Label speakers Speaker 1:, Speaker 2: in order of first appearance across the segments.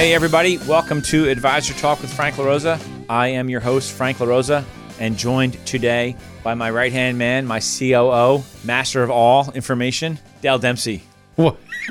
Speaker 1: Hey, everybody, welcome to Advisor Talk with Frank LaRosa. I am your host, Frank LaRosa, and joined today by my right hand man, my COO, master of all information, Dale Dempsey.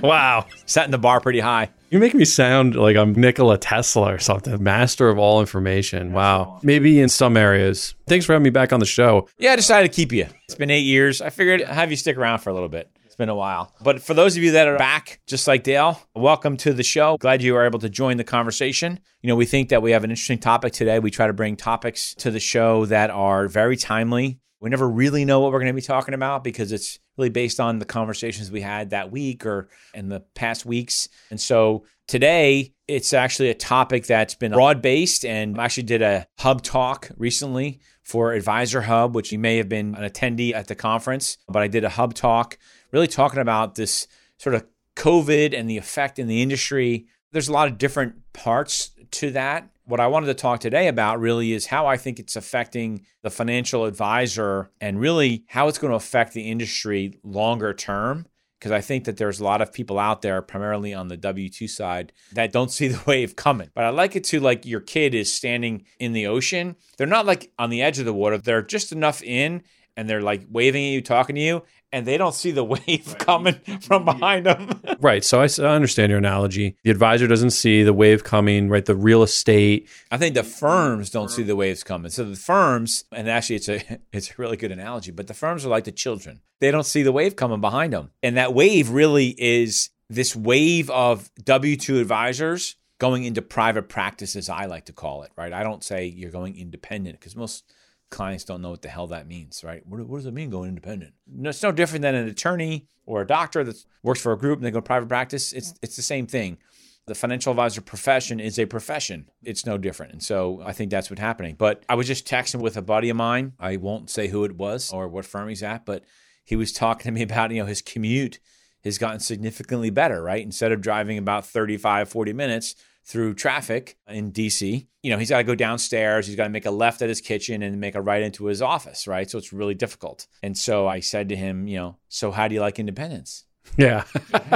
Speaker 2: Wow.
Speaker 1: Setting the bar pretty high.
Speaker 2: You make me sound like I'm Nikola Tesla or something. Master of all information. Wow. Maybe in some areas. Thanks for having me back on the show.
Speaker 1: Yeah, I decided to keep you. It's been eight years. I figured I'd have you stick around for a little bit. Been a while. But for those of you that are back, just like Dale, welcome to the show. Glad you were able to join the conversation. You know, we think that we have an interesting topic today. We try to bring topics to the show that are very timely. We never really know what we're going to be talking about because it's really based on the conversations we had that week or in the past weeks. And so today, it's actually a topic that's been broad based and I actually did a hub talk recently for Advisor Hub, which you may have been an attendee at the conference, but I did a hub talk really talking about this sort of COVID and the effect in the industry. There's a lot of different parts to that. What I wanted to talk today about really is how I think it's affecting the financial advisor and really how it's going to affect the industry longer term. Because I think that there's a lot of people out there, primarily on the W 2 side, that don't see the wave coming. But I like it to like your kid is standing in the ocean. They're not like on the edge of the water, they're just enough in and they're like waving at you, talking to you, and they don't see the wave coming from behind them.
Speaker 2: Right. So I understand your analogy. The advisor doesn't see the wave coming, right? The real estate.
Speaker 1: I think the firms don't see the waves coming. So the firms, and actually it's a it's a really good analogy, but the firms are like the children. They don't see the wave coming behind them. And that wave really is this wave of W2 advisors going into private practice as I like to call it, right? I don't say you're going independent because most clients don't know what the hell that means, right? What, what does it mean going independent? No, it's no different than an attorney or a doctor that works for a group and they go private practice. It's it's the same thing. The financial advisor profession is a profession. It's no different. And so I think that's what's happening. But I was just texting with a buddy of mine. I won't say who it was or what firm he's at, but he was talking to me about, you know, his commute has gotten significantly better, right? Instead of driving about 35, 40 minutes through traffic in DC, you know, he's got to go downstairs, he's got to make a left at his kitchen and make a right into his office, right? So it's really difficult. And so I said to him, you know, so how do you like independence?
Speaker 2: Yeah.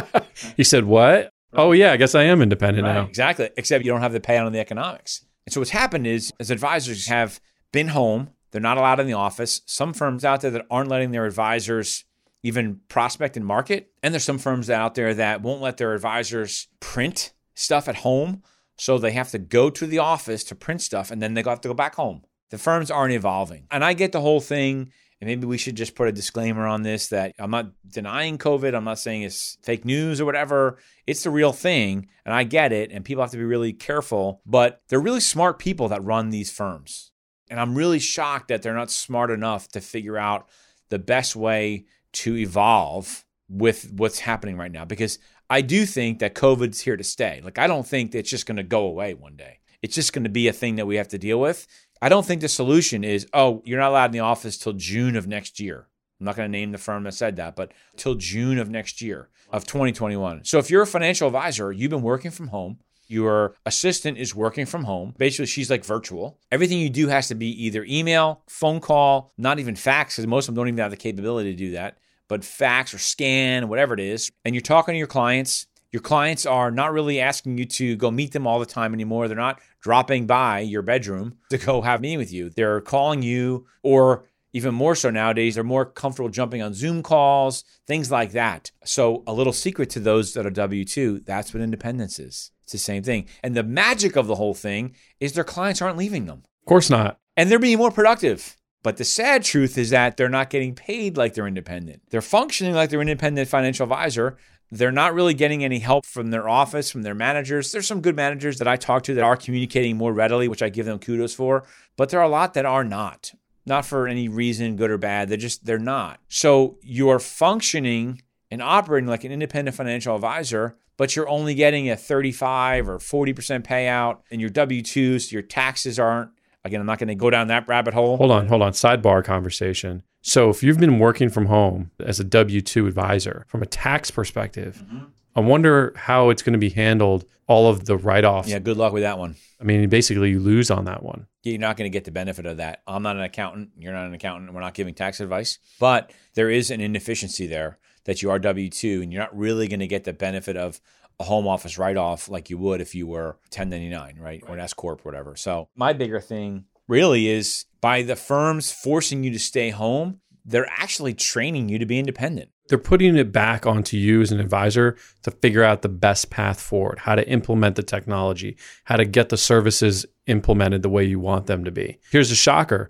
Speaker 2: he said, What? Oh, yeah. I guess I am independent
Speaker 1: Right,
Speaker 2: now.
Speaker 1: Exactly. Except you don't have the payout on the economics. And so what's happened is, as advisors have been home, they're not allowed in the office. Some firms out there that aren't letting their advisors even prospect and market. And there's some firms out there that won't let their advisors print stuff at home. So they have to go to the office to print stuff and then they have to go back home. The firms aren't evolving. And I get the whole thing. And maybe we should just put a disclaimer on this that I'm not denying COVID. I'm not saying it's fake news or whatever. It's the real thing. And I get it. And people have to be really careful. But they're really smart people that run these firms. And I'm really shocked that they're not smart enough to figure out the best way to evolve with what's happening right now. Because I do think that COVID's here to stay. Like, I don't think it's just going to go away one day. It's just going to be a thing that we have to deal with. I don't think the solution is, oh, you're not allowed in the office till June of next year. I'm not going to name the firm that said that, but till June of next year of 2021. So if you're a financial advisor, you've been working from home, your assistant is working from home. Basically, she's like virtual. Everything you do has to be either email, phone call, not even fax, because most of them don't even have the capability to do that, but fax or scan, whatever it is. And you're talking to your clients. Your clients are not really asking you to go meet them all the time anymore. They're not dropping by your bedroom to go have a meeting with you. They're calling you, or even more so nowadays, they're more comfortable jumping on Zoom calls, things like that. So, a little secret to those that are W 2, that's what independence is. It's the same thing. And the magic of the whole thing is their clients aren't leaving them
Speaker 2: Of course not.
Speaker 1: and they're being more productive. But the sad truth is that they're not getting paid like they're independent. They're functioning like they're an independent financial advisor. They're not really getting any help from their office, from their managers. There's some good managers that I talk to that are communicating more readily, which I give them kudos for. But there are a lot that are not, not for any reason, good or bad. They're just, they're not. So you're functioning and operating like an independent financial advisor, but you're only getting a 35 or 40% payout and your W 2s, your taxes aren't Again, I'm not going to go down that rabbit hole.
Speaker 2: Hold on, hold on. Sidebar conversation. So if you've been working from home as a W 2 advisor from a tax perspective,
Speaker 1: Mm-hmm.
Speaker 2: I wonder how it's going to be handled, all of the write offs.
Speaker 1: Yeah, good luck with that one.
Speaker 2: I mean, basically, you lose on that one.
Speaker 1: You're not going to get the benefit of that. I'm not an accountant. You're not an accountant. We're not giving tax advice. But there is an inefficiency there that you are W 2 and you're not really going to get the benefit of a home office write off like you would if you were 1099, right? Or an S Corp, whatever. So, my bigger thing really is by the firms forcing you to stay home, they're actually training you to be independent.
Speaker 2: They're putting it back onto you as an advisor to figure out the best path forward, how to implement the technology, how to get the services implemented the way you want them to be. Here's a shocker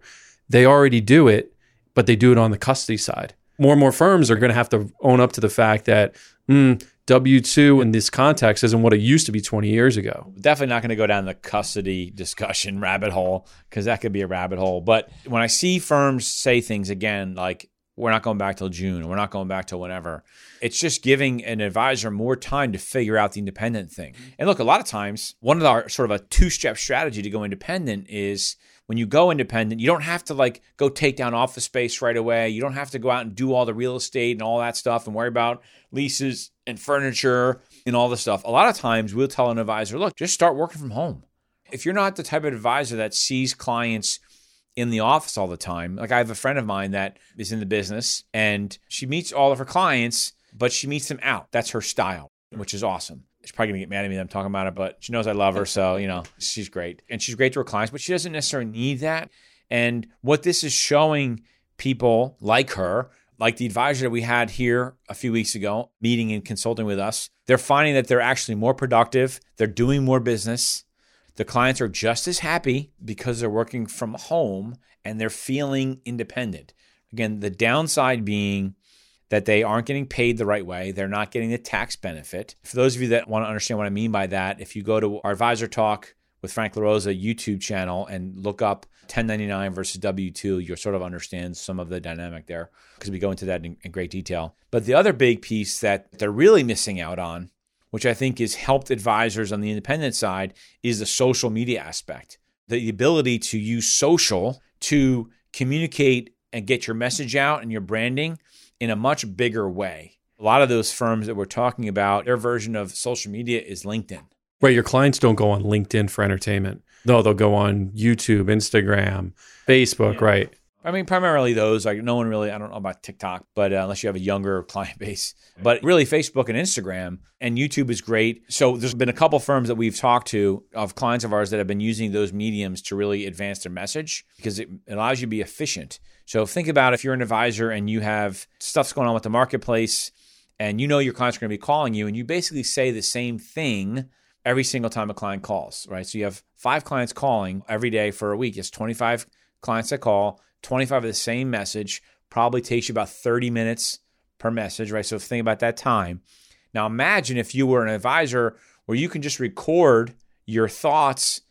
Speaker 2: they already do it, but they do it on the custody side. More and more firms are going to have to own up to the fact that mm, W 2 in this context isn't what it used to be 20 years ago.
Speaker 1: definitely not going to go down the custody discussion rabbit hole because that could be a rabbit hole. But when I see firms say things again, like we're not going back till June, we're not going back till whenever, it's just giving an advisor more time to figure out the independent thing. And look, a lot of times, one of our sort of a two step strategy to go independent is when you go independent, you don't have to like go take down office space right away. You don't have to go out and do all the real estate and all that stuff and worry about leases and furniture and all this stuff. A lot of times we'll tell an advisor, look, just start working from home. If you're not the type of advisor that sees clients in the office all the time, like I have a friend of mine that is in the business and she meets all of her clients, but she meets them out. That's her style, which is awesome. She's probably gonna get mad at me that I'm talking about it, but she knows I love her, so you know she's great, and she's great to her clients. But she doesn't necessarily need that. And what this is showing people like her, like the advisor that we had here a few weeks ago, meeting and consulting with us, they're finding that they're actually more productive. They're doing more business. The clients are just as happy because they're working from home and they're feeling independent. Again, the downside being that they aren't getting paid the right way. They're not getting the tax benefit. For those of you that want to understand what I mean by that, if you go to our Advisor Talk with Frank LaRosa YouTube channel and look up 1099 versus W 2, you'll sort of understand some of the dynamic there because we go into that in, in great detail. But the other big piece that they're really missing out on, which I think has helped advisors on the independent side, is the social media aspect. The ability to use social to communicate and get your message out and your branding in a much bigger way. A lot of those firms that we're talking about, their version of social media is LinkedIn.
Speaker 2: Right. Your clients don't go on LinkedIn for entertainment. No, they'll go on YouTube, Instagram, Facebook, right?
Speaker 1: I mean, primarily those. Like, no one really, I don't know about TikTok, but uh, unless you have a younger client base, but really Facebook and Instagram and YouTube is great. So there's been a couple firms that we've talked to of clients of ours that have been using those mediums to really advance their message because it allows you to be efficient. So think about if you're an advisor and you have stuff's going on with the marketplace and you know your clients are going to be calling you and you basically say the same thing every single time a client calls, right? So you have five clients calling every day for a week. It's 25 clients that call, 25 of the same message, probably takes you about 30 minutes per message, right? So think about that time. Now imagine if you were an advisor where you can just record your thoughts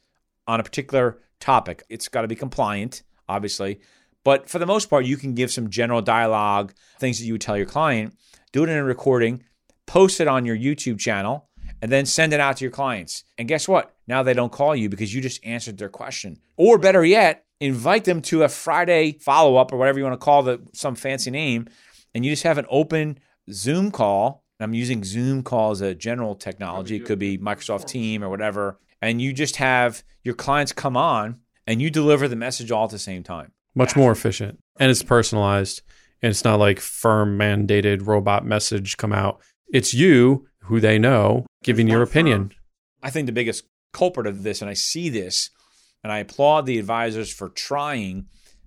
Speaker 1: on a particular topic. It's got to be compliant, obviously, but for the most part, you can give some general dialogue, things that you would tell your client, do it in a recording, post it on your YouTube channel, and then send it out to your clients. And guess what? Now they don't call you because you just answered their question. Or better yet, invite them to a Friday follow up or whatever you want to call the some fancy name, and you just have an open Zoom call. I'm using Zoom call as a general technology. It could be Microsoft Team or whatever. And you just have your clients come on and you deliver the message all at the same time.
Speaker 2: Much more efficient. And it's personalized. And it's not like firm mandated robot message come out. It's you, who they know, giving your opinion.
Speaker 1: I think the biggest culprit of this, and I see this, and I applaud the advisors for trying,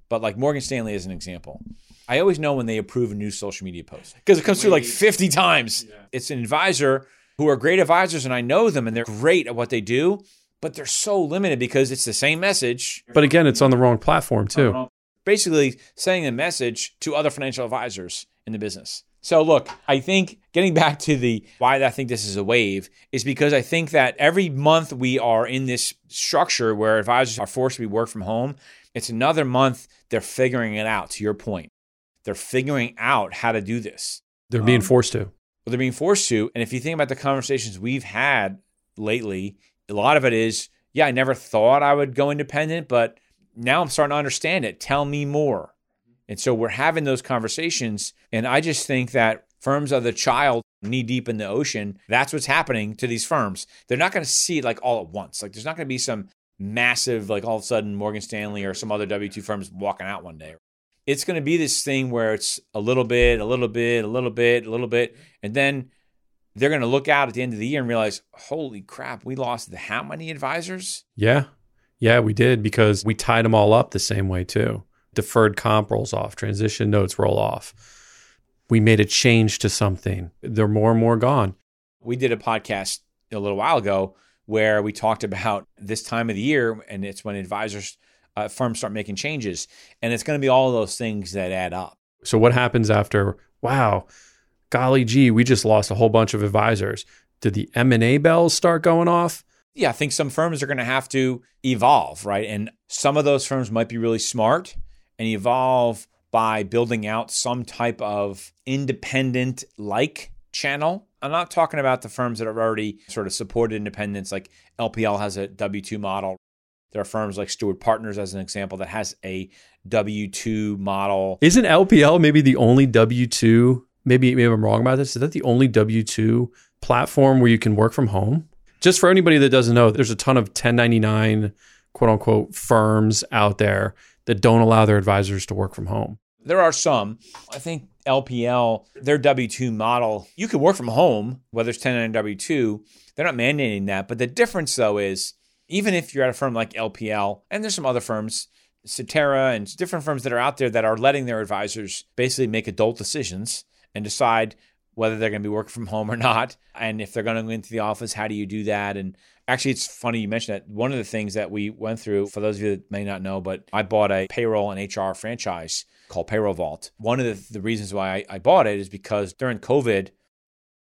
Speaker 1: but like Morgan Stanley as an example. I always know when they approve a new social media post because it comes through like 50 times. It's an advisor who are great advisors, and I know them, and they're great at what they do, but they're so limited because it's the same message.
Speaker 2: But again, it's on the wrong platform too.
Speaker 1: Basically, sending a message to other financial advisors in the business. So look, I think getting back to the why I think this is a wave is because I think that every month we are in this structure where advisors are forced to be work from home. It's another month they're figuring it out. To your point, they're figuring out how to do this.
Speaker 2: They're being
Speaker 1: Um,
Speaker 2: forced to.
Speaker 1: Well, they're being forced to. And if you think about the conversations we've had lately, a lot of it is, yeah, I never thought I would go independent, but now I'm starting to understand it. Tell me more. And so we're having those conversations. And I just think that firms are the child knee deep in the ocean. That's what's happening to these firms. They're not going to see it like all at once. Like there's not going to be some massive, like all of a sudden Morgan Stanley or some other W 2 firms walking out one day. It's going to be this thing where it's a little bit, a little bit, a little bit, a little bit. And then they're going to look out at the end of the year and realize, holy crap, we lost how many advisors?
Speaker 2: Yeah. Yeah, we did because we tied them all up the same way too. Deferred comp rolls off, transition notes roll off. We made a change to something. They're more and more gone.
Speaker 1: We did a podcast a little while ago where we talked about this time of the year, and it's when advisors, uh, firms start making changes. And it's going to be all those things that add up.
Speaker 2: So, what happens after, wow, golly gee, we just lost a whole bunch of advisors? Did the M&A bells start going off?
Speaker 1: Yeah, I think some firms are going to have to evolve, right? And some of those firms might be really smart and evolve by building out some type of independent like channel. I'm not talking about the firms that have already sort of supported independence, like LPL has a W 2 model. There are firms like Steward Partners, as an example, that has a W 2 model.
Speaker 2: Isn't LPL maybe the only W 2? Maybe, maybe I'm wrong about this. Is that the only W 2 platform where you can work from home? Just for anybody that doesn't know, there's a ton of 1099 quote unquote firms out there that don't allow their advisors to work from home.
Speaker 1: There are some. I think LPL, their W 2 model, you can work from home, whether it's 1099 W 2. They're not mandating that. But the difference, though, is even if you're at a firm like LPL, and there's some other firms, Cetera, and different firms that are out there that are letting their advisors basically make adult decisions and decide whether they're going to be working from home or not. And if they're going to go into the office, how do you do that? And actually, it's funny you mentioned that. One of the things that we went through, for those of you that may not know, but I bought a payroll and HR franchise called Payroll Vault. One of the, the reasons why I, I bought it is because during COVID,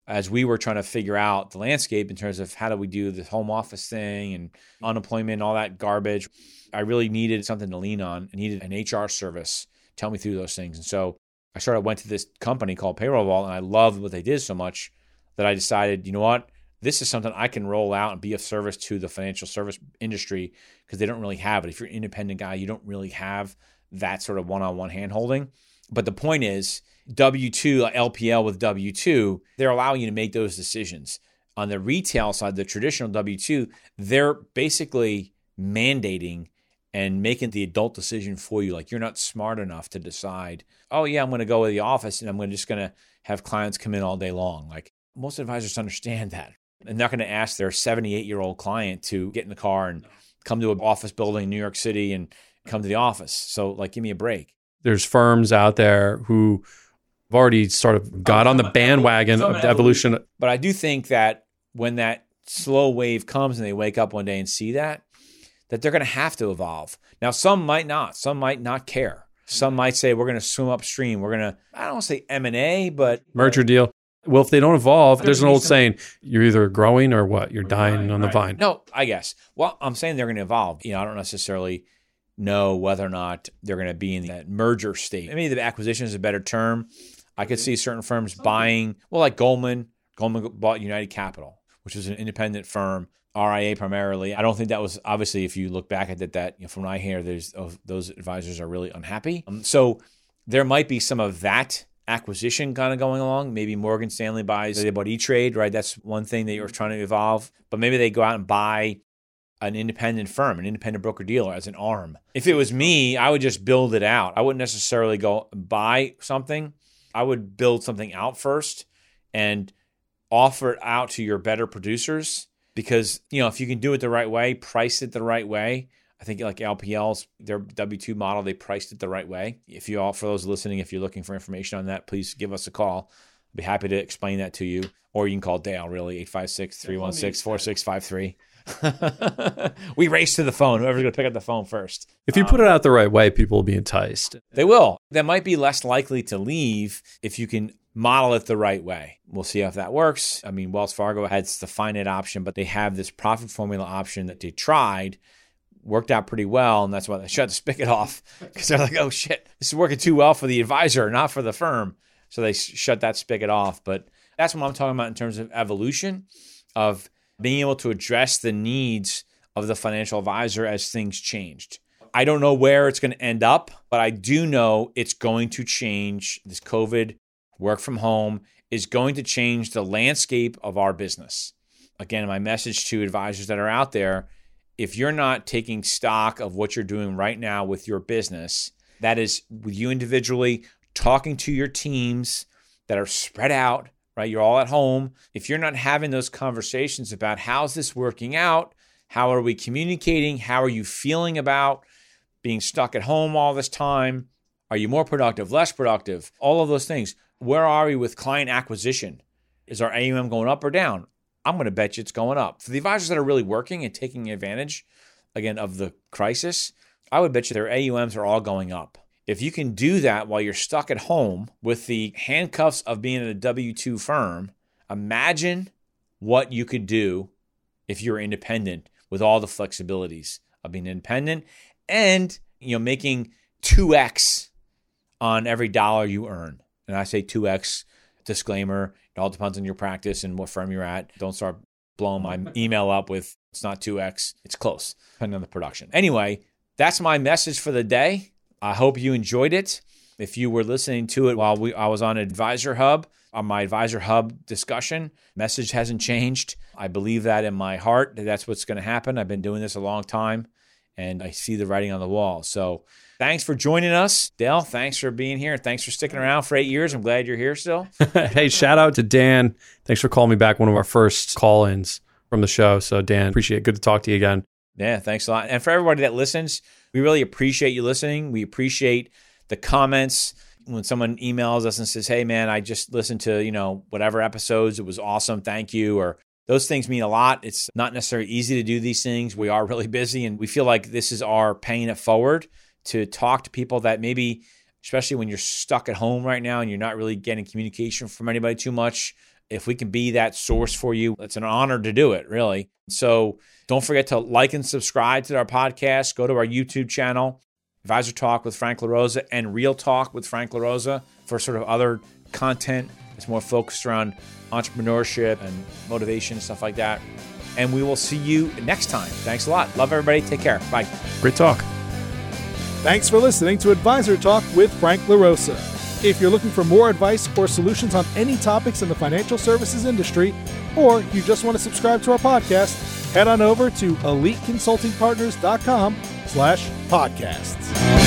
Speaker 1: as we were trying to figure out the landscape in terms of how do we do the home office thing and unemployment and all that garbage, I really needed something to lean on. I needed an HR service tell me through those things. And so I started went to this company called Payroll Vault, and I loved what they did so much that I decided, you know what, this is something I can roll out and be of service to the financial service industry because they don't really have it. If you're an independent guy, you don't really have that sort of one-on-one handholding. But the point is, W two LPL with W two, they're allowing you to make those decisions. On the retail side, the traditional W two, they're basically mandating and making the adult decision for you. Like you're not smart enough to decide, oh yeah, I'm going to go to the office and I'm going just going to have clients come in all day long. Like most advisors understand that. They're not going to ask their 78 year old client to get in the car and come to an office building in New York City and come to the office. So like, give me a break.
Speaker 2: There's firms out there who have already sort of got on the bandwagon of evolution.
Speaker 1: But I do think that when that slow wave comes and they wake up one day and see that, that they're going to have to evolve. Now, some might not. Some might not care. Some might say we're going to swim upstream. We're going to I don't want to say M and A, but
Speaker 2: merger deal. Well, if they don't evolve, there's an old saying: you're either growing or what? You're dying
Speaker 1: right,
Speaker 2: on the
Speaker 1: right.
Speaker 2: vine.
Speaker 1: No, I guess. Well, I'm saying they're going to evolve. You know, I don't necessarily know whether or not they're going to be in that merger state. Maybe the acquisition is a better term. I could see certain firms buying, well, like Goldman. Goldman bought United Capital, which was an independent firm RIA primarily. I don't think that was obviously if you look back at it, that you know, from what I hear, there's oh, those advisors are really unhappy. Um, so there might be some of that acquisition kind of going along. Maybe Morgan Stanley buys they bought E Trade, right? That's one thing that you're trying to evolve. But maybe they go out and buy an independent firm, an independent broker dealer as an arm. If it was me, I would just build it out. I wouldn't necessarily go buy something. I would build something out first and offer it out to your better producers because you know if you can do it the right way, price it the right way. I think like LPL's their W two model, they priced it the right way. If you all, for those listening, if you're looking for information on that, please give us a call. I'd be happy to explain that to you. Or you can call Dale, really, 856 316 4653. we race to the phone. Whoever's going to pick up the phone first.
Speaker 2: If you um, put it out the right way, people will be enticed.
Speaker 1: They will. They might be less likely to leave if you can model it the right way. We'll see if that works. I mean, Wells Fargo has the FiNet option, but they have this profit formula option that they tried, worked out pretty well, and that's why they shut the spigot off because they're like, oh shit, this is working too well for the advisor, not for the firm. So they shut that spigot off. But that's what I'm talking about in terms of evolution of being able to address the needs of the financial advisor as things changed. I don't know where it's going to end up, but I do know it's going to change. This COVID work from home is going to change the landscape of our business. Again, my message to advisors that are out there if you're not taking stock of what you're doing right now with your business, that is with you individually, talking to your teams that are spread out, right? You're all at home. If you're not having those conversations about how's this working out, how are we communicating, how are you feeling about being stuck at home all this time? Are you more productive, less productive? All of those things. Where are we with client acquisition? Is our AUM going up or down? I'm going to bet you it's going up. For the advisors that are really working and taking advantage, again, of the crisis, I would bet you their AUMs are all going up. If you can do that while you're stuck at home with the handcuffs of being a W 2 firm, imagine what you could do if you're independent with all the flexibilities of being independent and you know making 2x on every dollar you earn. And I say 2x disclaimer, it all depends on your practice and what firm you're at. Don't start blowing my email up with it's not 2x, it's close, depending on the production. Anyway, that's my message for the day. I hope you enjoyed it. If you were listening to it while we, I was on Advisor Hub, on my Advisor Hub discussion, message hasn't changed. I believe that in my heart that that's what's going to happen. I've been doing this a long time and I see the writing on the wall. So thanks for joining us. Dale, thanks for being here. Thanks for sticking around for eight years. I'm glad you're here still.
Speaker 2: hey, shout out to Dan. Thanks for calling me back. One of our first call ins from the show. So, Dan, appreciate it. Good to talk to you again.
Speaker 1: Yeah, thanks a lot. And for everybody that listens, we really appreciate you listening. We appreciate the comments when someone emails us and says, "Hey, man, I just listened to you know whatever episodes. It was awesome. Thank you." Or those things mean a lot. It's not necessarily easy to do these things. We are really busy, and we feel like this is our paying it forward to talk to people that maybe, especially when you're stuck at home right now and you're not really getting communication from anybody too much. If we can be that source for you, it's an honor to do it, really. So don't forget to like and subscribe to our podcast. Go to our YouTube channel, Advisor Talk with Frank LaRosa and Real Talk with Frank LaRosa for sort of other content that's more focused around entrepreneurship and motivation and stuff like that. And we will see you next time. Thanks a lot. Love everybody. Take care. Bye.
Speaker 2: Great talk.
Speaker 3: Thanks for listening to Advisor Talk with Frank LaRosa. If you're looking for more advice or solutions on any topics in the financial services industry, or you just want to subscribe to our podcast, head on over to eliteconsultingpartners.com slash podcasts.